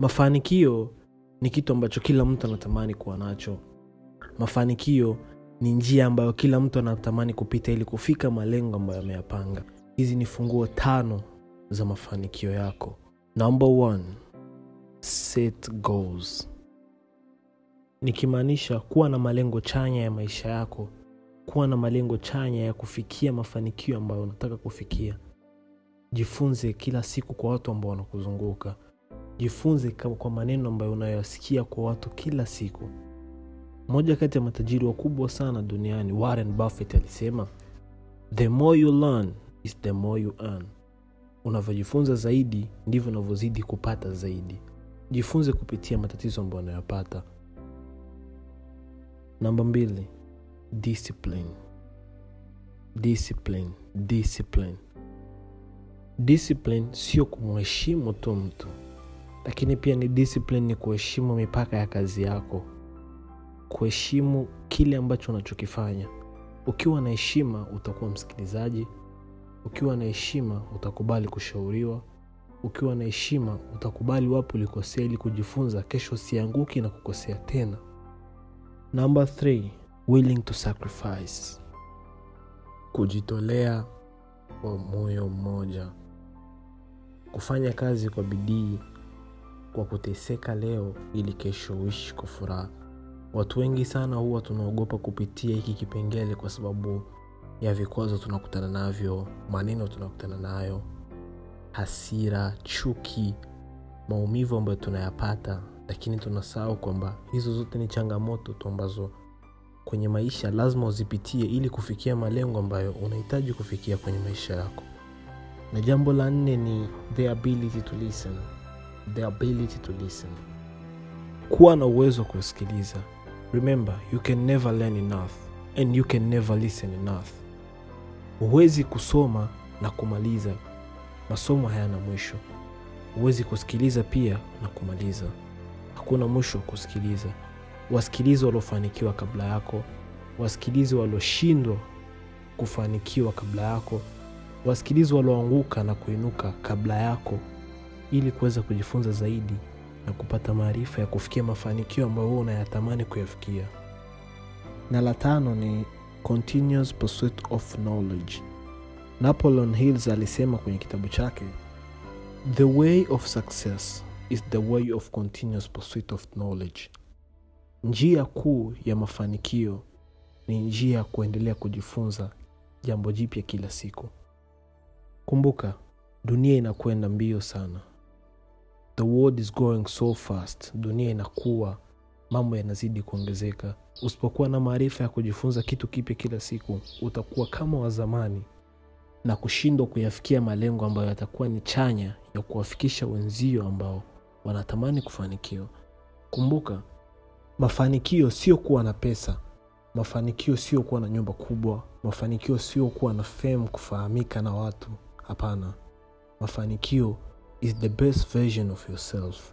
mafanikio ni kitu ambacho kila mtu anatamani kuwa nacho. Mafanikio ni njia ambayo kila mtu anatamani kupita ili kufika malengo ambayo ameyapanga. Hizi ni funguo tano za mafanikio yako. Number one, set goals. Nikimaanisha kuwa na malengo chanya ya maisha yako kuwa na malengo chanya ya kufikia mafanikio ambayo unataka kufikia. Jifunze kila siku kwa watu ambao wanakuzunguka jifunze kwa maneno ambayo unayoyasikia kwa watu kila siku. Mmoja kati ya matajiri wakubwa sana duniani warren buffett alisema the more you learn is the more you earn. Unavyojifunza zaidi ndivyo unavyozidi kupata zaidi. Jifunze kupitia matatizo ambayo unayopata namba mbili discipline. Discipline discipline. Discipline sio kumheshimu tu mtu lakini pia ni discipline ni kuheshimu mipaka ya kazi yako. Kuheshimu kile ambacho unachokifanya. Ukiwa na heshima utakuwa msikilizaji. Ukiwa na heshima utakubali kushauriwa. Ukiwa na heshima utakubali wapo ulikosea ili kujifunza. Kesho usianguki na kukosea tena. Number three, willing to sacrifice. Kujitolea kwa moyo mmoja. Kufanya kazi kwa bidii kwa kuteseka leo ili kesho uishi kwa furaha. Watu wengi sana huwa tunaogopa kupitia hiki kipengele kwa sababu ya vikwazo tunakutana navyo maneno tunakutana nayo hasira chuki maumivu ambayo tunayapata lakini tunasahau kwamba hizo zote ni changamoto tu ambazo kwenye maisha lazima uzipitie ili kufikia malengo ambayo unahitaji kufikia kwenye maisha yako. Na jambo la nne ni the ability to listen the ability to listen. Kuwa na uwezo wa kusikiliza. Remember you can never learn enough and you can never listen enough. Huwezi kusoma na kumaliza. Masomo hayana mwisho. Huwezi kusikiliza pia na kumaliza. Hakuna mwisho wa kusikiliza. Wasikilizi waliofanikiwa kabla yako. Wasikilizi walioshindwa kufanikiwa kabla yako. Wasikilizi walioanguka na kuinuka kabla yako ili kuweza kujifunza zaidi na kupata maarifa ya kufikia mafanikio ambayo huo unayatamani kuyafikia. Na la tano ni continuous pursuit of knowledge. Napoleon Hill alisema kwenye kitabu chake the way of success is the way of continuous pursuit of knowledge. Njia kuu ya mafanikio ni njia ya kuendelea kujifunza jambo jipya kila siku. Kumbuka dunia inakwenda mbio sana the world is going so fast dunia inakuwa mambo yanazidi kuongezeka. Usipokuwa na maarifa ya kujifunza kitu kipya kila siku utakuwa kama wa zamani na kushindwa kuyafikia malengo ambayo yatakuwa ni chanya ya kuwafikisha wenzio ambao wanatamani kufanikiwa. Kumbuka mafanikio sio kuwa na pesa mafanikio sio kuwa na nyumba kubwa mafanikio sio kuwa na fame kufahamika na watu hapana. Mafanikio is the best version of yourself